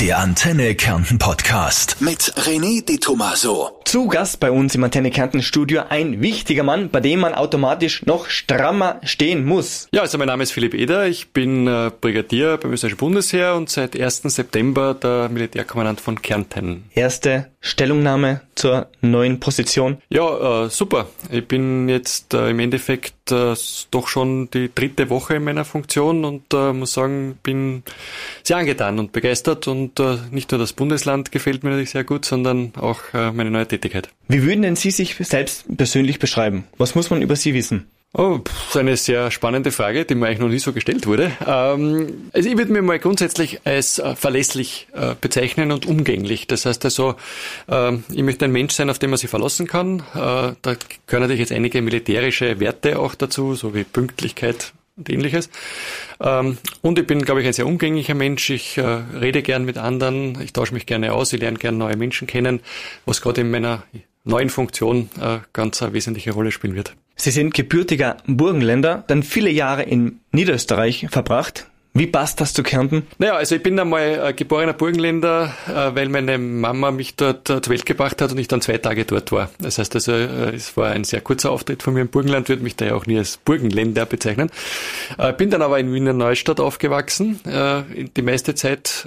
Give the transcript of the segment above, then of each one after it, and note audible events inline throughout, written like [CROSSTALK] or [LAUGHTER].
Der Antenne Kärnten Podcast mit René De Tomaso. Zu Gast bei uns im Antenne Kärnten Studio ein wichtiger Mann, bei dem man automatisch noch strammer stehen muss. Ja, also mein Name ist Philipp Eder, ich bin äh, Brigadier beim österreichischen Bundesheer und seit 1. September der Militärkommandant von Kärnten. Erste Stellungnahme zur neuen Position? Ja, äh, super. Ich bin jetzt äh, im Endeffekt äh, doch schon die dritte Woche in meiner Funktion und äh, muss sagen, bin sehr angetan und begeistert und äh, nicht nur das Bundesland gefällt mir natürlich sehr gut, sondern auch äh, meine neue Tätigkeit. Wie würden denn Sie sich selbst persönlich beschreiben? Was muss man über Sie wissen? Oh, das ist eine sehr spannende Frage, die mir eigentlich noch nie so gestellt wurde. Ähm, also ich würde mir mal grundsätzlich als äh, verlässlich äh, bezeichnen und umgänglich. Das heißt also, äh, ich möchte ein Mensch sein, auf den man sich verlassen kann. Äh, da gehören natürlich jetzt einige militärische Werte auch dazu, so wie Pünktlichkeit und ähnliches. Ähm, und ich bin, glaube ich, ein sehr umgänglicher Mensch. Ich rede gern mit anderen, ich tausche mich gerne aus, ich lerne gerne neue Menschen kennen, was gerade in meiner neuen Funktion ganz eine wesentliche Rolle spielen wird. Sie sind gebürtiger Burgenländer, dann viele Jahre in Niederösterreich verbracht. Wie passt das zu Kärnten? Naja, also ich bin einmal äh, geborener Burgenländer, äh, weil meine Mama mich dort äh, zur Welt gebracht hat und ich dann zwei Tage dort war. Das heißt also, äh, es war ein sehr kurzer Auftritt von mir im Burgenland, würde mich daher auch nie als Burgenländer bezeichnen. Äh, bin dann aber in Wiener Neustadt aufgewachsen, äh, die meiste Zeit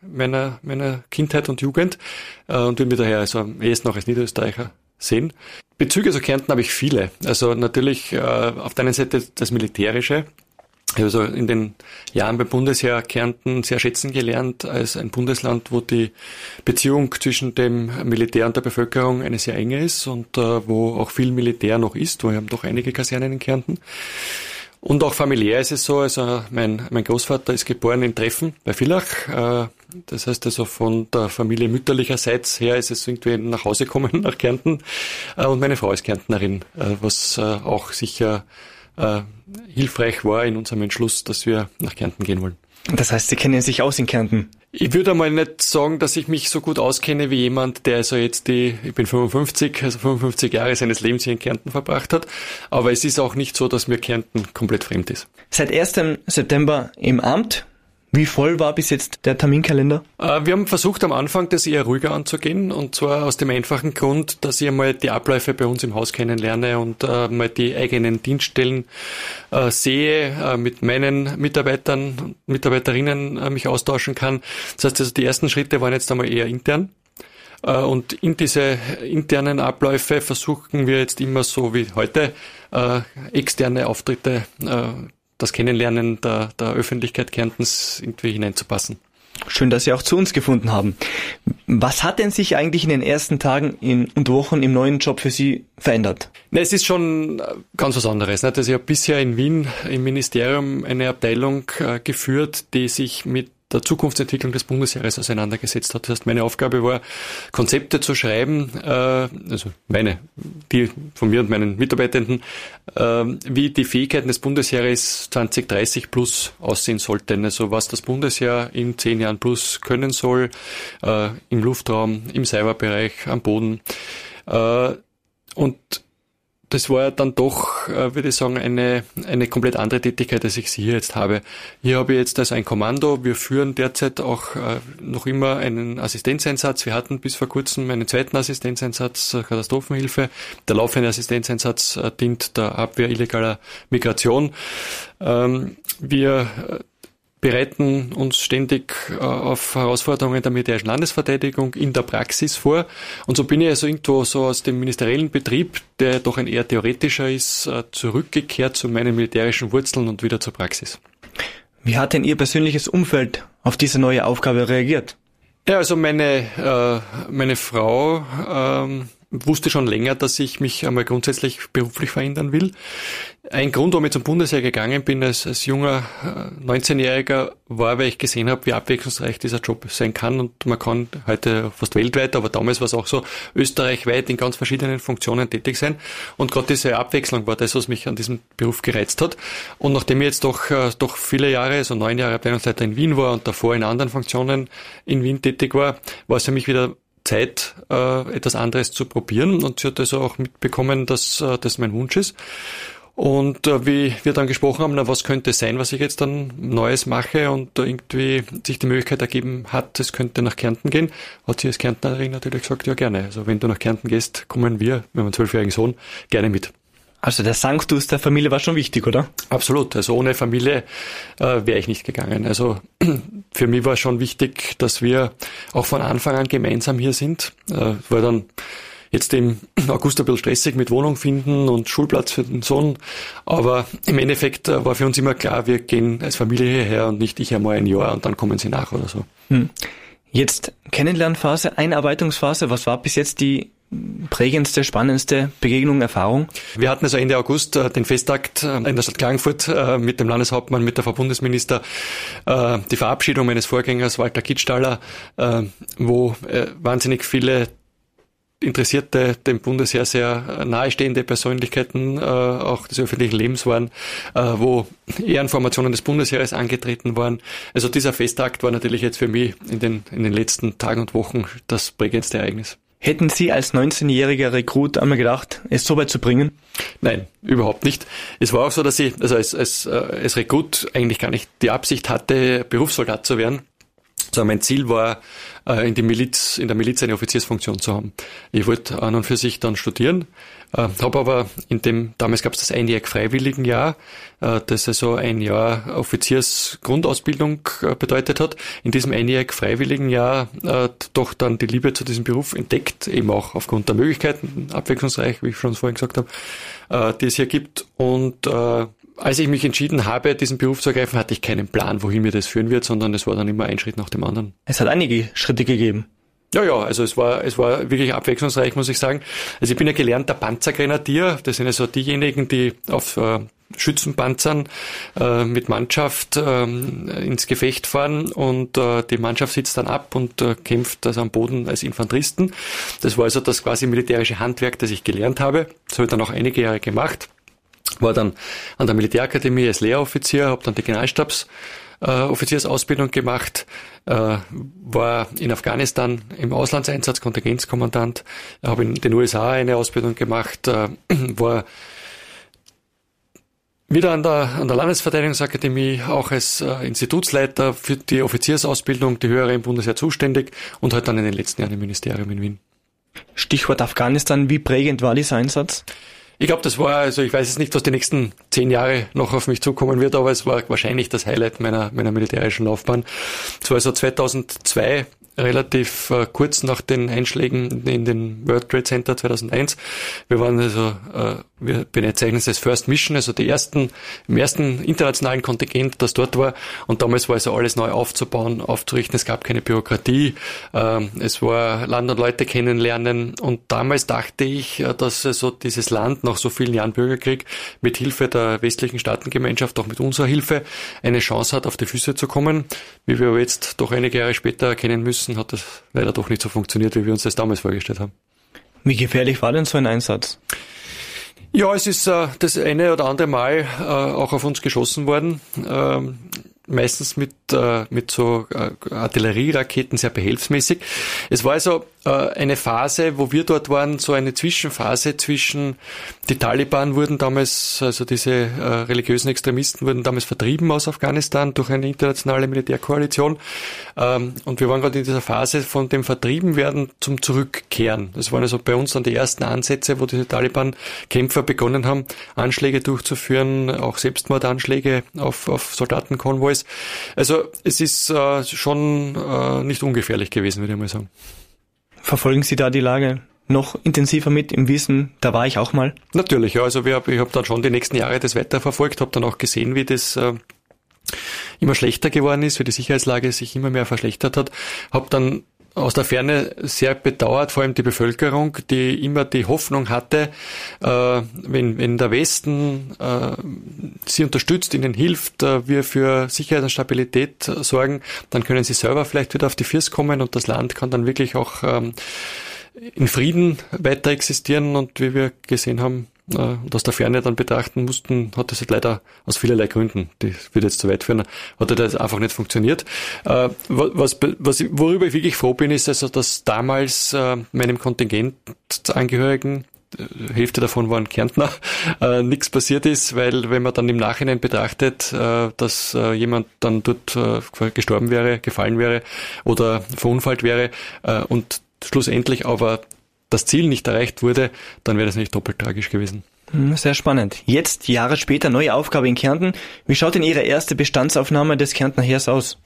meiner, meiner Kindheit und Jugend und bin mir daher also am noch als Niederösterreicher sehen. Bezüge zu Kärnten habe ich viele. Also natürlich auf der einen Seite das Militärische, also in den Jahren beim Bundesheer Kärnten sehr schätzen gelernt als ein Bundesland, wo die Beziehung zwischen dem Militär und der Bevölkerung eine sehr enge ist und äh, wo auch viel Militär noch ist. Wir haben doch einige Kasernen in Kärnten. Und auch familiär ist es so, also mein, mein Großvater ist geboren in Treffen bei Villach. Äh, das heißt also von der Familie mütterlicherseits her ist es irgendwie nach Hause gekommen [LAUGHS] nach Kärnten. Äh, und meine Frau ist Kärntnerin, äh, was auch sicher hilfreich war in unserem Entschluss, dass wir nach Kärnten gehen wollen. Das heißt, Sie kennen sich aus in Kärnten? Ich würde einmal nicht sagen, dass ich mich so gut auskenne wie jemand, der also jetzt die, ich bin 55, also 55 Jahre seines Lebens hier in Kärnten verbracht hat. Aber es ist auch nicht so, dass mir Kärnten komplett fremd ist. Seit 1. September im Amt. Wie voll war bis jetzt der Terminkalender? Äh, wir haben versucht am Anfang das eher ruhiger anzugehen und zwar aus dem einfachen Grund, dass ich einmal die Abläufe bei uns im Haus kennenlerne und äh, mal die eigenen Dienststellen äh, sehe, mit meinen Mitarbeitern Mitarbeiterinnen mich austauschen kann. Das heißt also, die ersten Schritte waren jetzt einmal eher intern. Und in diese internen Abläufe versuchen wir jetzt immer so wie heute externe Auftritte das Kennenlernen der, der Öffentlichkeit Kärntens irgendwie hineinzupassen. Schön, dass Sie auch zu uns gefunden haben. Was hat denn sich eigentlich in den ersten Tagen in, und Wochen im neuen Job für Sie verändert? Na, es ist schon ganz was anderes. Nicht? Also ich habe bisher in Wien im Ministerium eine Abteilung äh, geführt, die sich mit der Zukunftsentwicklung des Bundesheeres auseinandergesetzt hat. Das heißt, meine Aufgabe war, Konzepte zu schreiben, äh, also meine, die von mir und meinen Mitarbeitenden, äh, wie die Fähigkeiten des Bundesheeres 2030 plus aussehen sollten. Also was das Bundesheer in zehn Jahren plus können soll, äh, im Luftraum, im Cyberbereich, am Boden. Äh, und das war dann doch, äh, würde ich sagen, eine, eine komplett andere Tätigkeit, als ich sie hier jetzt habe. Hier habe ich jetzt also ein Kommando. Wir führen derzeit auch äh, noch immer einen Assistenzeinsatz. Wir hatten bis vor kurzem einen zweiten Assistenzeinsatz, äh, Katastrophenhilfe. Der laufende Assistenzeinsatz dient der Abwehr illegaler Migration. Ähm, wir bereiten uns ständig äh, auf Herausforderungen der militärischen Landesverteidigung in der Praxis vor. Und so bin ich also irgendwo so aus dem ministeriellen Betrieb, der doch ein eher theoretischer ist, äh, zurückgekehrt zu meinen militärischen Wurzeln und wieder zur Praxis. Wie hat denn Ihr persönliches Umfeld auf diese neue Aufgabe reagiert? Ja, also meine, äh, meine Frau ähm, wusste schon länger, dass ich mich einmal grundsätzlich beruflich verändern will. Ein Grund, warum ich zum Bundesheer gegangen bin als, als junger 19-Jähriger, äh, war, weil ich gesehen habe, wie abwechslungsreich dieser Job sein kann. Und man kann heute fast weltweit, aber damals war es auch so, österreichweit in ganz verschiedenen Funktionen tätig sein. Und gerade diese Abwechslung war das, was mich an diesem Beruf gereizt hat. Und nachdem ich jetzt doch, äh, doch viele Jahre, so neun Jahre Abteilungsleiter in Wien war und davor in anderen Funktionen in Wien tätig war, war es für mich wieder Zeit, äh, etwas anderes zu probieren. Und sie hat also auch mitbekommen, dass äh, das mein Wunsch ist. Und äh, wie wir dann gesprochen haben, na, was könnte es sein, was ich jetzt dann Neues mache und da irgendwie sich die Möglichkeit ergeben hat, es könnte nach Kärnten gehen, hat sie als Kärntnerin natürlich gesagt, ja gerne. Also wenn du nach Kärnten gehst, kommen wir, haben einen zwölfjährigen Sohn, gerne mit. Also der Sanctus der Familie war schon wichtig, oder? Absolut. Also ohne Familie äh, wäre ich nicht gegangen. Also [CLEARS THROAT] für mich war schon wichtig, dass wir auch von Anfang an gemeinsam hier sind. Äh, war dann jetzt im [CLEARS THROAT] August ein bisschen stressig mit Wohnung finden und Schulplatz für den Sohn. Aber im Endeffekt äh, war für uns immer klar, wir gehen als Familie hierher und nicht ich einmal ein Jahr und dann kommen sie nach oder so. Hm. Jetzt Kennenlernphase, Einarbeitungsphase. Was war bis jetzt die prägendste, spannendste Begegnung, Erfahrung? Wir hatten also Ende August äh, den Festakt äh, in der Stadt Klagenfurt äh, mit dem Landeshauptmann, mit der Frau Bundesminister, die Verabschiedung meines Vorgängers Walter Kitzstaller, wo wahnsinnig viele Interessierte, dem Bundesheer sehr nahestehende Persönlichkeiten äh, auch des öffentlichen Lebens waren, äh, wo Ehrenformationen des Bundesheeres angetreten waren. Also dieser Festakt war natürlich jetzt für mich in den, in den letzten Tagen und Wochen das prägendste Ereignis. Hätten Sie als 19-jähriger Rekrut einmal gedacht, es so weit zu bringen? Nein, überhaupt nicht. Es war auch so, dass ich also als, als, äh, als Rekrut eigentlich gar nicht die Absicht hatte, Berufssoldat zu werden. Also mein Ziel war, äh, in, die Miliz, in der Miliz eine Offiziersfunktion zu haben. Ich wollte an und für sich dann studieren, äh, habe aber in dem, damals gab es das einjährige Freiwilligenjahr, äh, das also ein Jahr Offiziersgrundausbildung äh, bedeutet hat. In diesem einjährigen Freiwilligenjahr äh, doch dann die Liebe zu diesem Beruf entdeckt, eben auch aufgrund der Möglichkeiten, abwechslungsreich, wie ich schon vorhin gesagt habe, äh, die es hier gibt und äh, als ich mich entschieden habe, diesen Beruf zu ergreifen, hatte ich keinen Plan, wohin mir das führen wird, sondern es war dann immer ein Schritt nach dem anderen. Es hat einige Schritte gegeben. Ja, ja, also es war, es war wirklich abwechslungsreich, muss ich sagen. Also ich bin ja gelernter Panzergrenadier. Das sind also diejenigen, die auf äh, Schützenpanzern äh, mit Mannschaft äh, ins Gefecht fahren und äh, die Mannschaft sitzt dann ab und äh, kämpft also am Boden als Infanteristen. Das war also das quasi militärische Handwerk, das ich gelernt habe. Das habe ich dann auch einige Jahre gemacht war dann an der Militärakademie als Lehroffizier, habe dann die Generalstabsoffiziersausbildung äh, gemacht, äh, war in Afghanistan im Auslandseinsatz Kontingenzkommandant, habe in den USA eine Ausbildung gemacht, äh, [CLEARS THROAT] war wieder an der, an der Landesverteidigungsakademie auch als äh, Institutsleiter für die Offiziersausbildung, die höhere im Bundesheer zuständig und halt dann in den letzten Jahren im Ministerium in Wien. Stichwort Afghanistan, wie prägend war dieser Einsatz? Ich glaube, das war, also ich weiß jetzt nicht, was die nächsten zehn Jahre noch auf mich zukommen wird, aber es war wahrscheinlich das Highlight meiner, meiner militärischen Laufbahn. Es war also 2002 relativ äh, kurz nach den Einschlägen in den World Trade Center 2001. Wir waren also, äh, wir bezeichnen es als First Mission, also die ersten, im ersten internationalen Kontingent, das dort war. Und damals war also alles neu aufzubauen, aufzurichten. Es gab keine Bürokratie. Äh, es war Land und Leute kennenlernen. Und damals dachte ich, äh, dass also dieses Land nach so vielen Jahren Bürgerkrieg mit Hilfe der westlichen Staatengemeinschaft, auch mit unserer Hilfe, eine Chance hat, auf die Füße zu kommen. Wie wir aber jetzt doch einige Jahre später erkennen Müssen hat das leider doch nicht so funktioniert, wie wir uns das damals vorgestellt haben. Wie gefährlich war denn so ein Einsatz? Ja, es ist äh, das eine oder andere Mal äh, auch auf uns geschossen worden. Ähm, meistens mit, äh, mit so äh, Artillerieraketen sehr behelfsmäßig. Es war also eine Phase, wo wir dort waren, so eine Zwischenphase zwischen, die Taliban wurden damals, also diese äh, religiösen Extremisten wurden damals vertrieben aus Afghanistan durch eine internationale Militärkoalition. Ähm, und wir waren gerade in dieser Phase von dem Vertriebenwerden zum Zurückkehren. Das waren also bei uns dann die ersten Ansätze, wo diese Taliban-Kämpfer begonnen haben, Anschläge durchzuführen, auch Selbstmordanschläge auf, auf Soldatenkonvois. Also es ist äh, schon äh, nicht ungefährlich gewesen, würde ich mal sagen. Verfolgen Sie da die Lage noch intensiver mit im Wissen, da war ich auch mal? Natürlich, ja. Also wir, ich habe dann schon die nächsten Jahre das weiterverfolgt, habe dann auch gesehen, wie das äh, immer schlechter geworden ist, wie die Sicherheitslage sich immer mehr verschlechtert hat. Habe dann aus der Ferne sehr bedauert, vor allem die Bevölkerung, die immer die Hoffnung hatte, äh, wenn, wenn der Westen äh, sie unterstützt, ihnen hilft, äh, wir für Sicherheit und Stabilität sorgen, dann können sie selber vielleicht wieder auf die Füße kommen und das Land kann dann wirklich auch ähm, in Frieden weiter existieren und wie wir gesehen haben, äh, und aus der Ferne dann betrachten mussten, hat das halt leider aus vielerlei Gründen, die würde jetzt zu weit führen, hat das einfach nicht funktioniert. Äh, was, was, worüber ich wirklich froh bin, ist also, dass damals äh, meinem Kontingentangehörigen Hälfte davon waren Kärntner, äh, nichts passiert ist, weil wenn man dann im Nachhinein betrachtet, äh, dass äh, jemand dann dort äh, gestorben wäre, gefallen wäre oder verunfallt wäre äh, und schlussendlich aber das Ziel nicht erreicht wurde, dann wäre das nicht doppelt tragisch gewesen. Hm, sehr spannend. Jetzt, Jahre später, neue Aufgabe in Kärnten. Wie schaut denn Ihre erste Bestandsaufnahme des Kärntner Heers aus?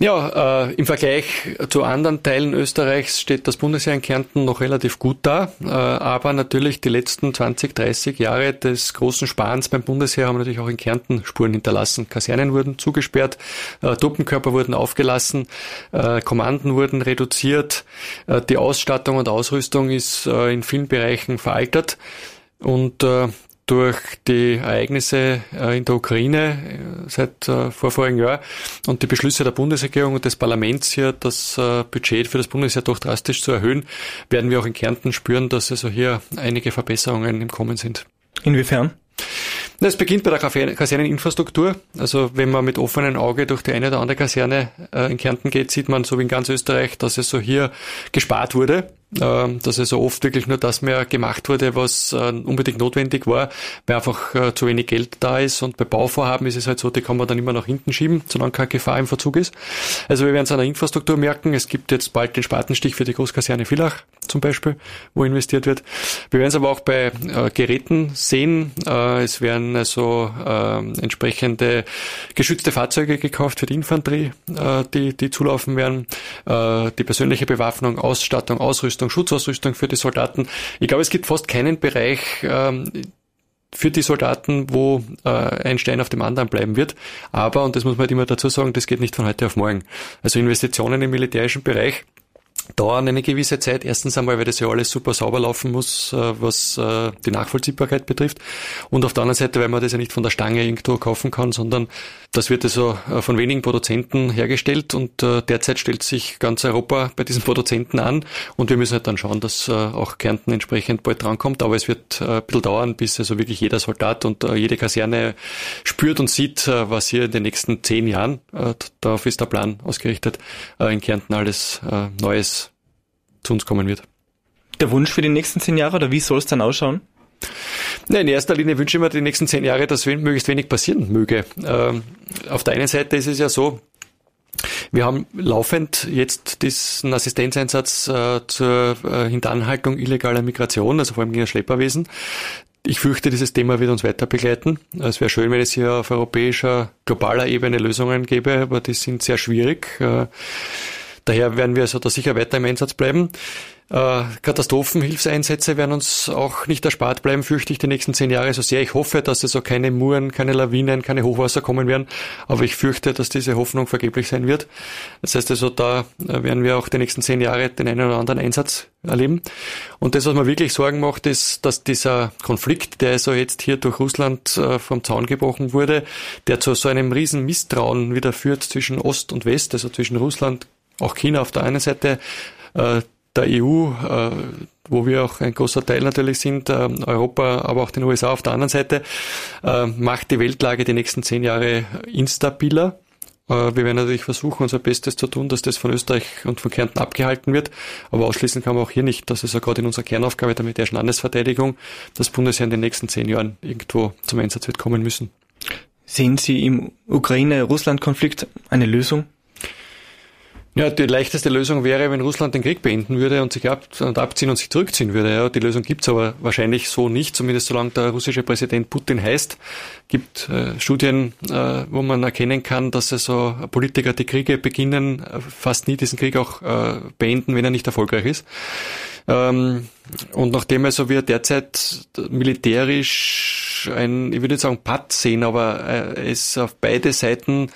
Ja, äh, im Vergleich zu anderen Teilen Österreichs steht das Bundesheer in Kärnten noch relativ gut da. Äh, aber natürlich die letzten 20, 30 Jahre des großen Sparens beim Bundesheer haben natürlich auch in Kärnten Spuren hinterlassen. Kasernen wurden zugesperrt, äh, Truppenkörper wurden aufgelassen, äh, Kommanden wurden reduziert, äh, die Ausstattung und Ausrüstung ist äh, in vielen Bereichen veraltert. Und durch die Ereignisse in der Ukraine seit äh, vorvorigen Jahr und die Beschlüsse der Bundesregierung und des Parlaments hier, das Budget für das Bundesjahr doch drastisch zu erhöhen, werden wir auch in Kärnten spüren, dass also hier einige Verbesserungen im Kommen sind. Inwiefern? Es beginnt bei der Kaserneninfrastruktur. Also wenn man mit offenem Auge durch die eine oder andere Kaserne in Kärnten geht, sieht man so wie in ganz Österreich, dass es so hier gespart wurde. Ähm, dass also oft wirklich nur das mehr gemacht wurde, was äh, unbedingt notwendig war, weil einfach äh, zu wenig Geld da ist. Und bei Bauvorhaben ist es halt so, die kann man dann immer nach hinten schieben, solange keine Gefahr im Verzug ist. Also wir werden es an der Infrastruktur merken. Es gibt jetzt bald den Spatenstich für die Großkaserne Villach zum Beispiel, wo investiert wird. Wir werden es aber auch bei äh, Geräten sehen. Äh, es werden also äh, entsprechende geschützte Fahrzeuge gekauft für die Infanterie, äh, die, die zulaufen werden. Äh, die persönliche Bewaffnung, Ausstattung, Ausrüstung, Ausrüstung, Schutzausrüstung für die Soldaten. Ich glaube, es gibt fast keinen Bereich, ähm, für die Soldaten, wo äh, ein Stein auf dem anderen bleiben wird. Aber, und das muss man halt immer dazu sagen, das geht nicht von heute auf morgen. Also Investitionen im militärischen Bereich dauern eine gewisse Zeit. Erstens einmal, weil das ja alles super sauber laufen muss, äh, was äh, die Nachvollziehbarkeit betrifft. Und auf der anderen Seite, weil man das ja nicht von der Stange irgendwo kaufen kann, sondern das wird also äh, von wenigen Produzenten hergestellt und derzeit stellt sich ganz Europa bei diesen Produzenten an und wir müssen halt dann schauen, dass auch Kärnten entsprechend bald drankommt. Aber es wird ein bisschen dauern, bis also wirklich jeder Soldat und jede Kaserne spürt und sieht, was hier in den nächsten zehn Jahren, darauf ist der Plan ausgerichtet, in Kärnten alles Neues zu uns kommen wird. Der Wunsch für die nächsten zehn Jahre oder wie soll es dann ausschauen? Na, in erster Linie wünsche ich mir die nächsten zehn Jahre, dass möglichst wenig passieren möge. Ähm, auf der einen Seite ist es ja so, wir haben laufend jetzt diesen Assistenzeinsatz äh, zur äh, Hintanhaltung illegaler Migration, also vor allem gegen Schlepperwesen. Ich fürchte, dieses Thema wird uns weiter begleiten. Es wäre schön, wenn es hier auf europäischer, globaler Ebene Lösungen gäbe, aber die sind sehr schwierig. Daher werden wir also da sicher weiter im Einsatz bleiben. Äh, Katastrophenhilfseinsätze werden uns auch nicht erspart bleiben, fürchte ich, die nächsten zehn Jahre. So sehr ich hoffe, dass es auch keine Muren, keine Lawinen, keine Hochwasser kommen werden. Aber ich fürchte, dass diese Hoffnung vergeblich sein wird. Das heißt also, da äh, werden wir auch die nächsten zehn Jahre den einen oder anderen Einsatz erleben. Und das, was mir wirklich Sorgen macht, ist, dass dieser Konflikt, der so jetzt hier durch Russland äh, vom Zaun gebrochen wurde, der zu so einem riesen Misstrauen wieder führt zwischen Ost und West, also zwischen Russland, auch China auf der einen Seite, äh, der EU, äh, wo wir auch ein großer Teil natürlich sind, äh, Europa, aber auch den USA auf der anderen Seite, äh, macht die Weltlage die nächsten zehn Jahre instabiler. Äh, wir werden natürlich versuchen, unser Bestes zu tun, dass das von Österreich und von Kärnten abgehalten wird. Aber ausschließen kann man auch hier nicht, dass es ja gerade in unserer Kernaufgabe der militärischen Landesverteidigung das Bundesheer in den nächsten zehn Jahren irgendwo zum Einsatz wird kommen müssen. Sehen Sie im Ukraine-Russland-Konflikt eine Lösung? Ja, die leichteste Lösung wäre, wenn Russland den Krieg beenden würde und sich ab und abziehen und sich zurückziehen würde. Ja, die Lösung gibt's aber wahrscheinlich so nicht, zumindest solange der russische Präsident Putin heißt. gibt äh, Studien, äh, wo man erkennen kann, dass also Politiker, die Kriege beginnen, äh, fast nie diesen Krieg auch äh, beenden, wenn er nicht erfolgreich ist. Ähm, und nachdem also wir derzeit militärisch ein, ich würde nicht sagen Patt sehen, aber äh, es auf beide Seiten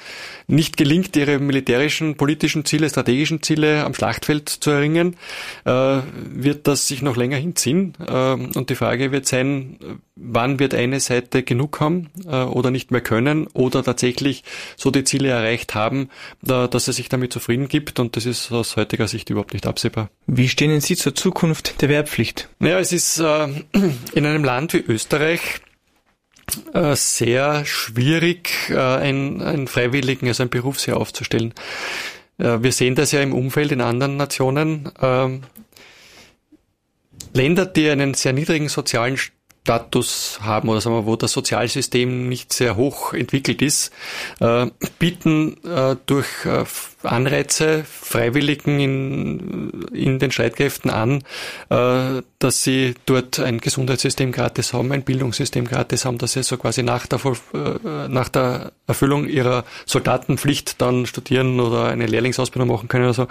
nicht gelingt, ihre militärischen, politischen Ziele, strategischen Ziele am Schlachtfeld zu erringen, äh, wird das sich noch länger hinziehen. Äh, und die Frage wird sein, wann wird eine Seite genug haben äh, oder nicht mehr können oder tatsächlich so die Ziele erreicht haben, dass sie sich damit zufrieden gibt. Und das ist aus heutiger Sicht überhaupt nicht absehbar. Wie stehen Sie zur Zukunft der Wehrpflicht? Naja, es ist äh, in einem Land wie Österreich äh, sehr schwierig, äh, einen, einen Freiwilligen, also ein Berufsjahr aufzustellen. Äh, wir sehen das ja im Umfeld in anderen Nationen. Ähm, Länder, die einen sehr niedrigen sozialen Status haben oder sagen wir, wo das Sozialsystem nicht sehr hoch entwickelt ist, äh, bieten äh, durch äh, Anreize Freiwilligen in, in den Streitkräften an, äh, dass sie dort ein Gesundheitssystem gratis haben, ein Bildungssystem gratis haben, dass sie so quasi nach der, äh, nach der Erfüllung ihrer Soldatenpflicht dann studieren oder eine Lehrlingsausbildung machen können oder so.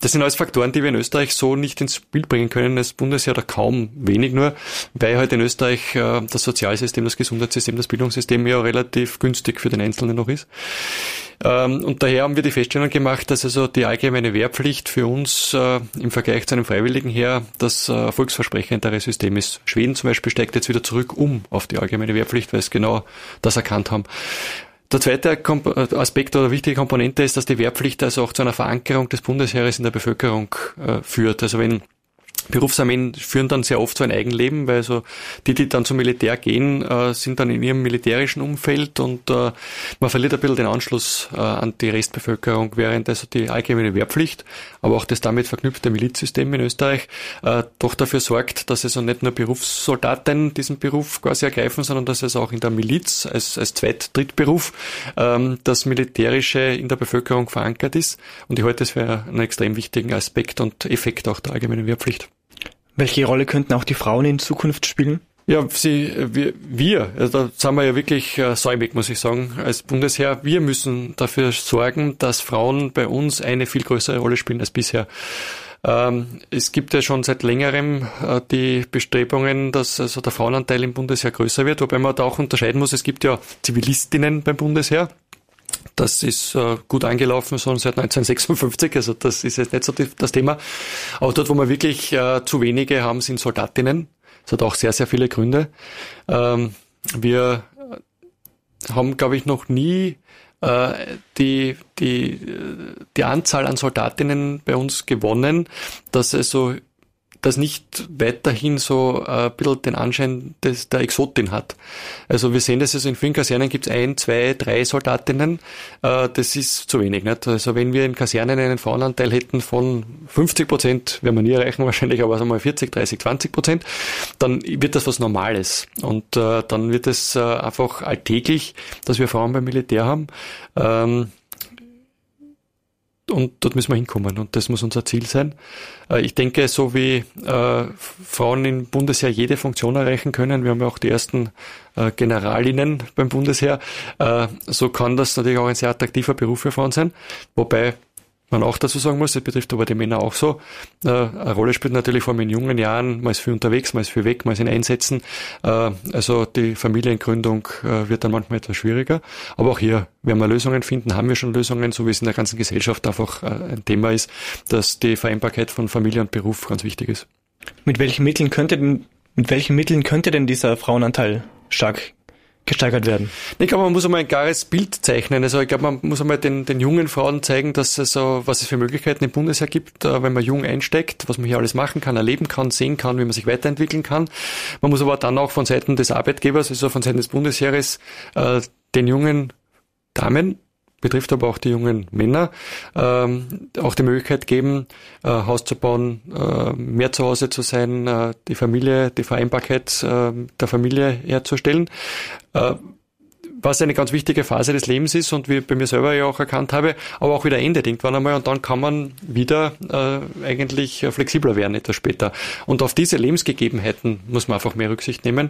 Das sind alles Faktoren, die wir in Österreich so nicht ins Spiel bringen können, das Bundesheer da kaum wenig nur, weil halt in Österreich äh, das Sozialsystem, das Gesundheitssystem, das Bildungssystem ja relativ günstig für den Einzelnen noch ist. Ähm, und daher haben wir die Feststellung gemacht, dass also die allgemeine Wehrpflicht für uns äh, im Vergleich zu einem Freiwilligen her das äh, erfolgsversprechendere System ist. Schweden zum Beispiel steigt jetzt wieder zurück um auf die allgemeine Wehrpflicht, weil es genau das erkannt haben. Der zweite äh, Aspekt oder wichtige Komponente ist, dass die Wehrpflicht also auch zu einer Verankerung des Bundesheeres in der Bevölkerung äh, führt. Also wenn Berufsarmeen führen dann sehr oft so ein Eigenleben, weil so die, die dann zum Militär gehen, äh, sind dann in ihrem militärischen Umfeld und äh, man verliert ein bisschen den Anschluss äh, an die Restbevölkerung, während also die allgemeine Wehrpflicht, aber auch das damit verknüpfte Milizsystem in Österreich äh, doch dafür sorgt, dass also nicht nur Berufssoldaten diesen Beruf quasi ergreifen, sondern dass es auch in der Miliz als, als Zweit-, Drittberuf ähm, das Militärische in der Bevölkerung verankert ist. Und ich halte das für einen extrem wichtigen Aspekt und Effekt auch der allgemeinen Wehrpflicht. Welche Rolle könnten auch die Frauen in Zukunft spielen? Ja, sie, wir, wir also da sind wir ja wirklich äh, säumig, muss ich sagen, als Bundesheer. Wir müssen dafür sorgen, dass Frauen bei uns eine viel größere Rolle spielen als bisher. Ähm, es gibt ja schon seit längerem äh, die Bestrebungen, dass also der Frauenanteil im Bundesheer größer wird, wobei man da auch unterscheiden muss, es gibt ja Zivilistinnen beim Bundesheer. Das ist äh, gut angelaufen, schon seit 1956, also das ist jetzt nicht so das Thema. Aber dort, wo wir wirklich äh, zu wenige haben, sind Soldatinnen. Das hat auch sehr, sehr viele Gründe. Ähm, wir haben, glaube ich, noch nie äh, die, die, die Anzahl an Soldatinnen bei uns gewonnen, dass es so das nicht weiterhin so äh, ein bisschen den Anschein des, der Exotin hat. Also wir sehen das also in vielen Kasernen gibt es ein, zwei, drei Soldatinnen. Äh, das ist zu wenig. Nicht? Also wenn wir in Kasernen einen Frauenanteil hätten von 50 Prozent, werden wir nie erreichen wahrscheinlich, aber sagen wir mal 40, 30, 20 Prozent, dann wird das was Normales. Und äh, dann wird es einfach alltäglich, dass wir Frauen beim Militär haben. Und dort müssen wir hinkommen und das muss unser Ziel sein. Äh, ich denke, so wie äh, Frauen im Bundesheer jede Funktion erreichen können, wir haben ja auch die ersten äh, Generalinnen beim Bundesheer, so kann das natürlich auch ein sehr attraktiver Beruf für Frauen sein. Wobei man auch dazu sagen muss, das betrifft aber die Männer auch so. Äh, eine Rolle spielt natürlich vor allem in jungen Jahren, man ist viel unterwegs, man ist viel weg, man ist in Einsätzen. Äh, also die Familiengründung äh, wird dann manchmal etwas schwieriger. Aber auch hier werden wir Lösungen finden, haben wir schon Lösungen, so wie es in der ganzen Gesellschaft einfach äh, ein Thema ist, dass die Vereinbarkeit von Familie und Beruf ganz wichtig ist. Mit welchen Mitteln könnte denn, mit welchen Mitteln könnte denn dieser Frauenanteil stark gesteigert werden. Ich glaube, man muss einmal ein klares Bild zeichnen. Also ich glaube, man muss einmal den, den jungen Frauen zeigen, dass es so, was es für Möglichkeiten im Bundesheer gibt, äh, wenn man jung einsteigt, was man hier alles machen kann, erleben kann, sehen kann, wie man sich weiterentwickeln kann. Man muss aber dann auch von Seiten des Arbeitgebers, also von Seiten des Bundesheeres, äh, den jungen Damen betrifft aber auch die jungen Männer, ähm, auch die Möglichkeit geben, äh, Haus zu bauen, äh, mehr zu Hause zu sein, äh, die Familie, die Vereinbarkeit äh, der Familie herzustellen. Was eine ganz wichtige Phase des Lebens ist und wie ich bei mir selber ja auch erkannt habe, aber auch wieder endet irgendwann einmal und dann kann man wieder äh, eigentlich flexibler werden etwas später. Und auf diese Lebensgegebenheiten muss man einfach mehr Rücksicht nehmen.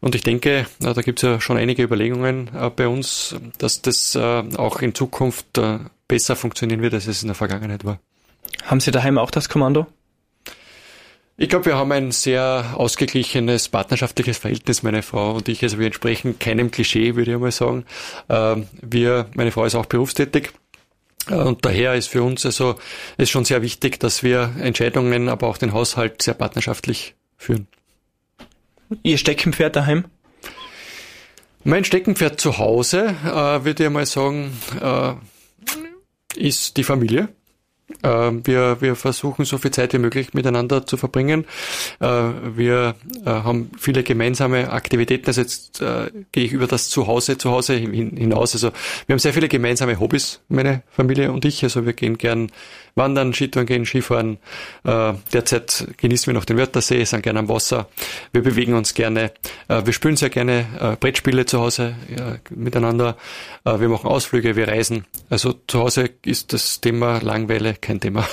Und ich denke, äh, da gibt es ja schon einige Überlegungen äh, bei uns, dass das äh, auch in Zukunft äh, besser funktionieren wird, als es in der Vergangenheit war. Haben Sie daheim auch das Kommando? Ich glaube, wir haben ein sehr ausgeglichenes partnerschaftliches Verhältnis, meine Frau und ich. Also wir entsprechen keinem Klischee, würde ich mal sagen. Ähm, wir, meine Frau ist auch berufstätig. Äh, und daher ist für uns also ist schon sehr wichtig, dass wir Entscheidungen, aber auch den Haushalt sehr partnerschaftlich führen. Ihr Steckenpferd daheim? Mein Steckenpferd zu Hause, äh, würde ich mal sagen, äh, ist die Familie. Ähm, wir, wir versuchen so viel Zeit wie möglich miteinander zu verbringen. Äh, wir äh, haben viele gemeinsame Aktivitäten. Also jetzt äh, gehe ich über das Zuhause, Zuhause hinaus. Also wir haben sehr viele gemeinsame Hobbys, meine Familie und ich. Also wir gehen gern Wandern, Skitouren gehen, Skifahren. Äh, derzeit genießen wir noch den Wörthersee, sind gerne am Wasser. Wir bewegen uns gerne. Äh, wir spielen sehr gerne äh, Brettspiele zu Hause ja, miteinander. Äh, wir machen Ausflüge, wir reisen. Also zu Hause ist das Thema Langweile kein Thema.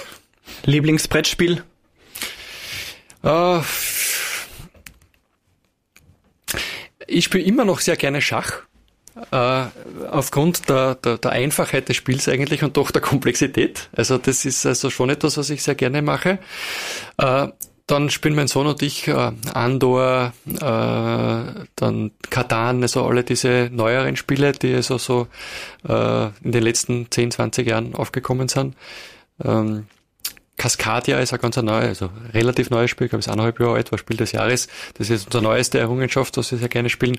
Lieblingsbrettspiel? Äh, ich spiele immer noch sehr gerne Schach. Äh, aufgrund der, der, der, Einfachheit des Spiels eigentlich und doch der Komplexität. Also das ist also schon etwas, was ich sehr gerne mache. Äh, dann spielen mein Sohn und ich äh, Andor, äh, dann Katan, also alle diese neueren Spiele, die also so äh, in den letzten 10, 20 Jahren aufgekommen sind. Ähm, Cascadia ist ein ganz neues, also relativ neues Spiel, ich glaube, es ist eineinhalb Jahre alt, war Spiel des Jahres. Das ist unsere neueste Errungenschaft, was wir sehr gerne spielen.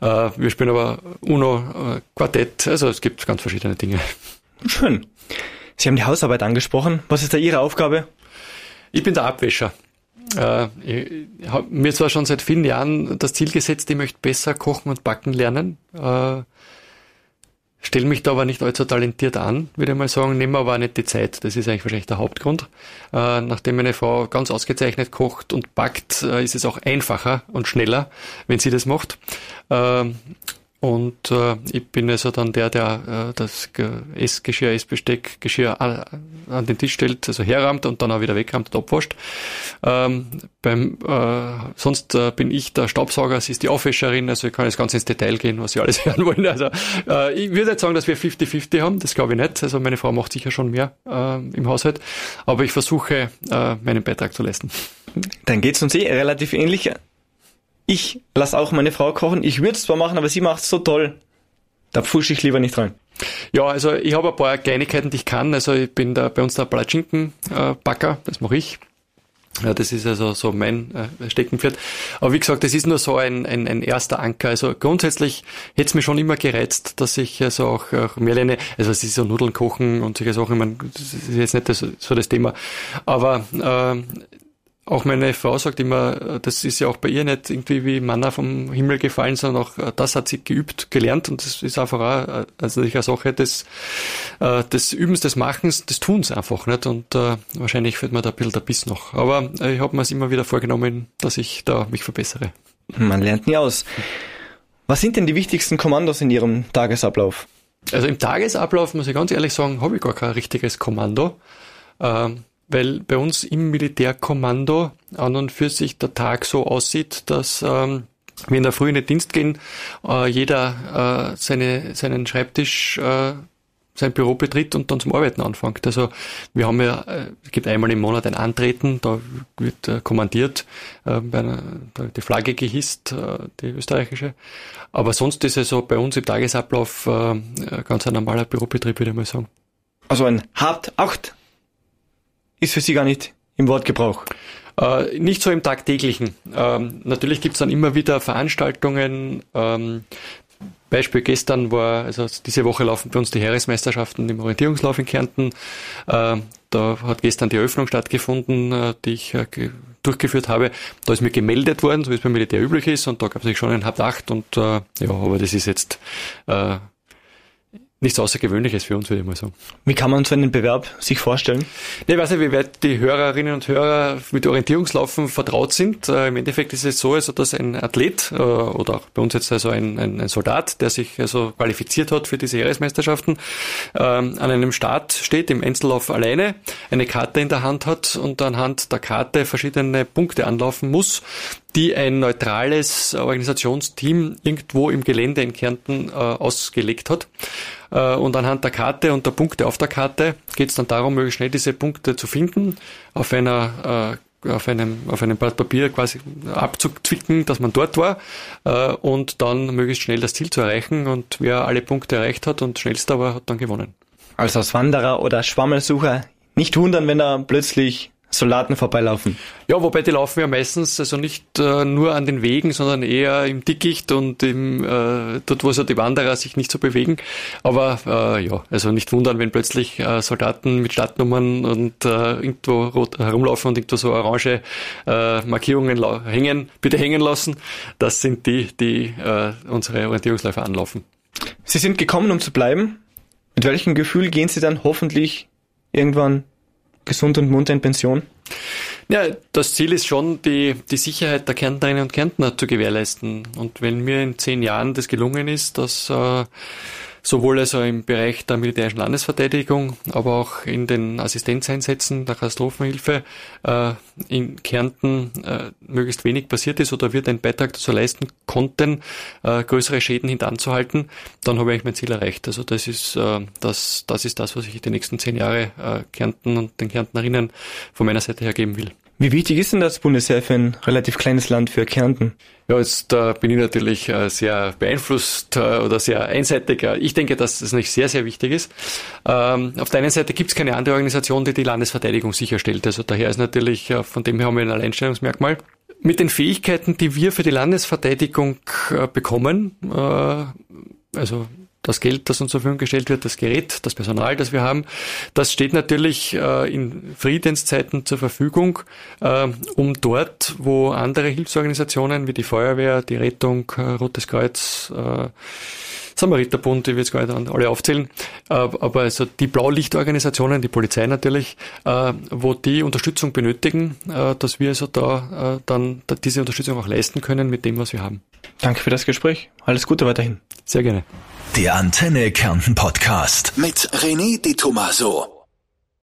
Äh, wir spielen aber Uno, äh, Quartett, also es gibt ganz verschiedene Dinge. Schön. Sie haben die Hausarbeit angesprochen. Was ist da Ihre Aufgabe? Ich bin der Abwäscher. Äh, ich habe mir zwar schon seit vielen Jahren das Ziel gesetzt, ich möchte besser kochen und backen lernen. Äh, Stell mich da aber nicht allzu talentiert an, würde ich mal sagen, nehme aber auch nicht die Zeit. Das ist eigentlich wahrscheinlich der Hauptgrund. Äh, nachdem meine Frau ganz ausgezeichnet kocht und backt, äh, ist es auch einfacher und schneller, wenn sie das macht. Ähm, und äh, ich bin also dann der, der äh, das Essgeschirr, Essbesteck, Geschirr an, den Tisch stellt, also herrammt und dann auch wieder wegrammt und abwascht. Ähm, beim, äh, sonst äh, bin ich der Staubsauger, sie ist die Aufwäscherin, also ich kann jetzt ganz ins Detail gehen, was sie alles [LAUGHS] hören wollen. Also äh, ich würde jetzt sagen, dass wir 50-50 haben, das glaube ich nicht. Also meine Frau macht sicher schon mehr äh, im Haushalt, aber ich versuche, äh, meinen Beitrag zu leisten. Dann geht's uns eh relativ ähnlich. Ich lasse auch meine Frau kochen. Ich würde es zwar machen, aber sie macht es so toll. Da pfusche ich lieber nicht rein. Ja, also ich habe ein paar Kleinigkeiten, die ich kann. Also ich bin da bei uns der Palatschinken-Backer, das mache ich. Ja, das ist also so mein äh, Steckenpferd. Aber wie gesagt, das ist nur so ein, ein, ein erster Anker. Also grundsätzlich hätte es mir schon immer gereizt, dass ich also auch, auch mehr lerne. Also es ist so Nudeln kochen und solche Sachen. Ich meine, das ist jetzt nicht das, so das Thema. Aber äh, auch meine Frau sagt immer, das ist ja auch bei ihr nicht irgendwie wie Manna vom Himmel gefallen, sondern auch äh, das hat sie geübt, gelernt und das ist einfach auch äh, also eine Sache des, äh, des Übens, des Machens, des Tuns einfach nicht und äh, wahrscheinlich fällt mir da ein bisschen der Biss noch. Aber ich habe mir es immer wieder vorgenommen, dass ich da mich verbessere. Man lernt nie aus. Was sind denn die wichtigsten Kommandos in Ihrem Tagesablauf? Also im Tagesablauf muss ich ganz ehrlich sagen, habe ich gar kein richtiges Kommando. Ähm, weil bei uns im Militärkommando an und für sich der Tag so aussieht, dass ähm, wir in der Früh in den Dienst gehen, äh, jeder äh, seine, seinen Schreibtisch, äh, sein Büro betritt und dann zum Arbeiten anfängt. Also wir haben ja, äh, es gibt einmal im Monat ein Antreten, da wird äh, kommandiert, äh, einer, die Flagge gehisst, äh, die österreichische. Aber sonst ist es so bei uns im Tagesablauf äh, ganz ein normaler Bürobetrieb, würde ich mal sagen. Also ein hart acht ist für Sie gar nicht im Wortgebrauch. Äh, nicht so im tagtäglichen. Ähm, natürlich gibt's dann immer wieder Veranstaltungen. Ähm, Beispiel gestern war, also diese Woche laufen bei uns die Heeresmeisterschaften im Orientierungslauf in Kärnten. Äh, da hat gestern die Eröffnung stattgefunden, äh, die ich äh, durchgeführt habe. Da ist mir gemeldet worden, so wie es beim Militär üblich ist, und da gab es schon ein Halb acht und äh, ja, aber das ist jetzt äh, nichts Außergewöhnliches für uns, würde ich mal sagen. Wie kann man so einen Bewerb sich vorstellen? Nee, ich weiß nicht, wie weit die Hörerinnen und Hörer mit Orientierungslaufen vertraut sind. Äh, Im Endeffekt ist es so, also, dass ein Athlet äh, oder auch bei uns jetzt also ein, ein, ein, Soldat, der sich also qualifiziert hat für diese Jahresmeisterschaften, ähm, an einem Start steht, im Einzellauf alleine, eine Karte in der Hand hat und anhand der Karte verschiedene Punkte anlaufen muss, die ein neutrales Organisationsteam irgendwo im Gelände in Kärnten äh, ausgelegt hat. Äh, und anhand der Karte und der Punkte auf der Karte geht es dann darum, möglichst schnell diese Punkte zu finden, auf einer äh, auf einem, auf einem Blatt Papier quasi abzuzwicken, dass man dort war äh, und dann möglichst schnell das Ziel zu erreichen. Und wer alle Punkte erreicht hat und schnellster war, hat dann gewonnen. Also als Wanderer oder Schwammelsucher nicht wundern, wenn da plötzlich Soldaten vorbeilaufen. Ja, wobei die laufen ja meistens also nicht äh, nur an den Wegen, sondern eher im Dickicht und im, äh, dort, wo so die Wanderer sich nicht so bewegen. Aber äh, ja, also nicht wundern, wenn plötzlich äh, Soldaten mit Stadtnummern und äh, irgendwo rot herumlaufen und irgendwo so orange äh, Markierungen hängen, bitte hängen lassen. Das sind die, die äh, unsere Orientierungsläufer anlaufen. Sie sind gekommen, um zu bleiben. Mit welchem Gefühl gehen Sie dann hoffentlich irgendwann gesund und munter in Pension? Ja, das Ziel ist schon, die, die Sicherheit der Kärntnerinnen und Kärntner zu gewährleisten. Und wenn mir in zehn Jahren das gelungen ist, dass äh, sowohl also im Bereich der militärischen Landesverteidigung, aber auch in den Assistenzeinsätzen der Katastrophenhilfe äh, in Kärnten äh, möglichst wenig passiert ist oder wir den Beitrag dazu leisten konnten, äh, größere Schäden hintanzuhalten, dann habe ich mein Ziel erreicht. Also das ist, äh, das, das ist das, was ich die nächsten zehn Jahre äh, Kärnten und den Kärntnerinnen von meiner Seite her geben will. Wie wichtig ist denn das Bundesheer für ein relativ kleines Land für Kärnten? Ja, jetzt äh, bin ich natürlich äh, sehr beeinflusst äh, oder sehr einseitig. Ich denke, dass das nicht sehr, sehr wichtig ist. Ähm, auf der einen Seite gibt es keine andere Organisation, die die Landesverteidigung sicherstellt. Also daher ist natürlich, äh, von dem her haben wir ein Alleinstellungsmerkmal. Mit den Fähigkeiten, die wir für die Landesverteidigung äh, bekommen, äh, also das Geld, das uns zur Verfügung gestellt wird, das Gerät, das Personal, das wir haben, das steht natürlich äh, in Friedenszeiten zur Verfügung, äh, um dort, wo andere Hilfsorganisationen wie die Feuerwehr, die Rettung, äh, Rotes Kreuz, äh, Samariterbund, die wir jetzt gar nicht alle aufzählen, äh, aber also die Blaulichtorganisationen, die Polizei natürlich, äh, wo die Unterstützung benötigen, dass wir also da dann diese Unterstützung auch leisten können mit dem, was wir haben. Danke für das Gespräch. Alles Gute weiterhin. Sehr gerne. Der Antenne Kärnten Podcast mit René de Tomaso.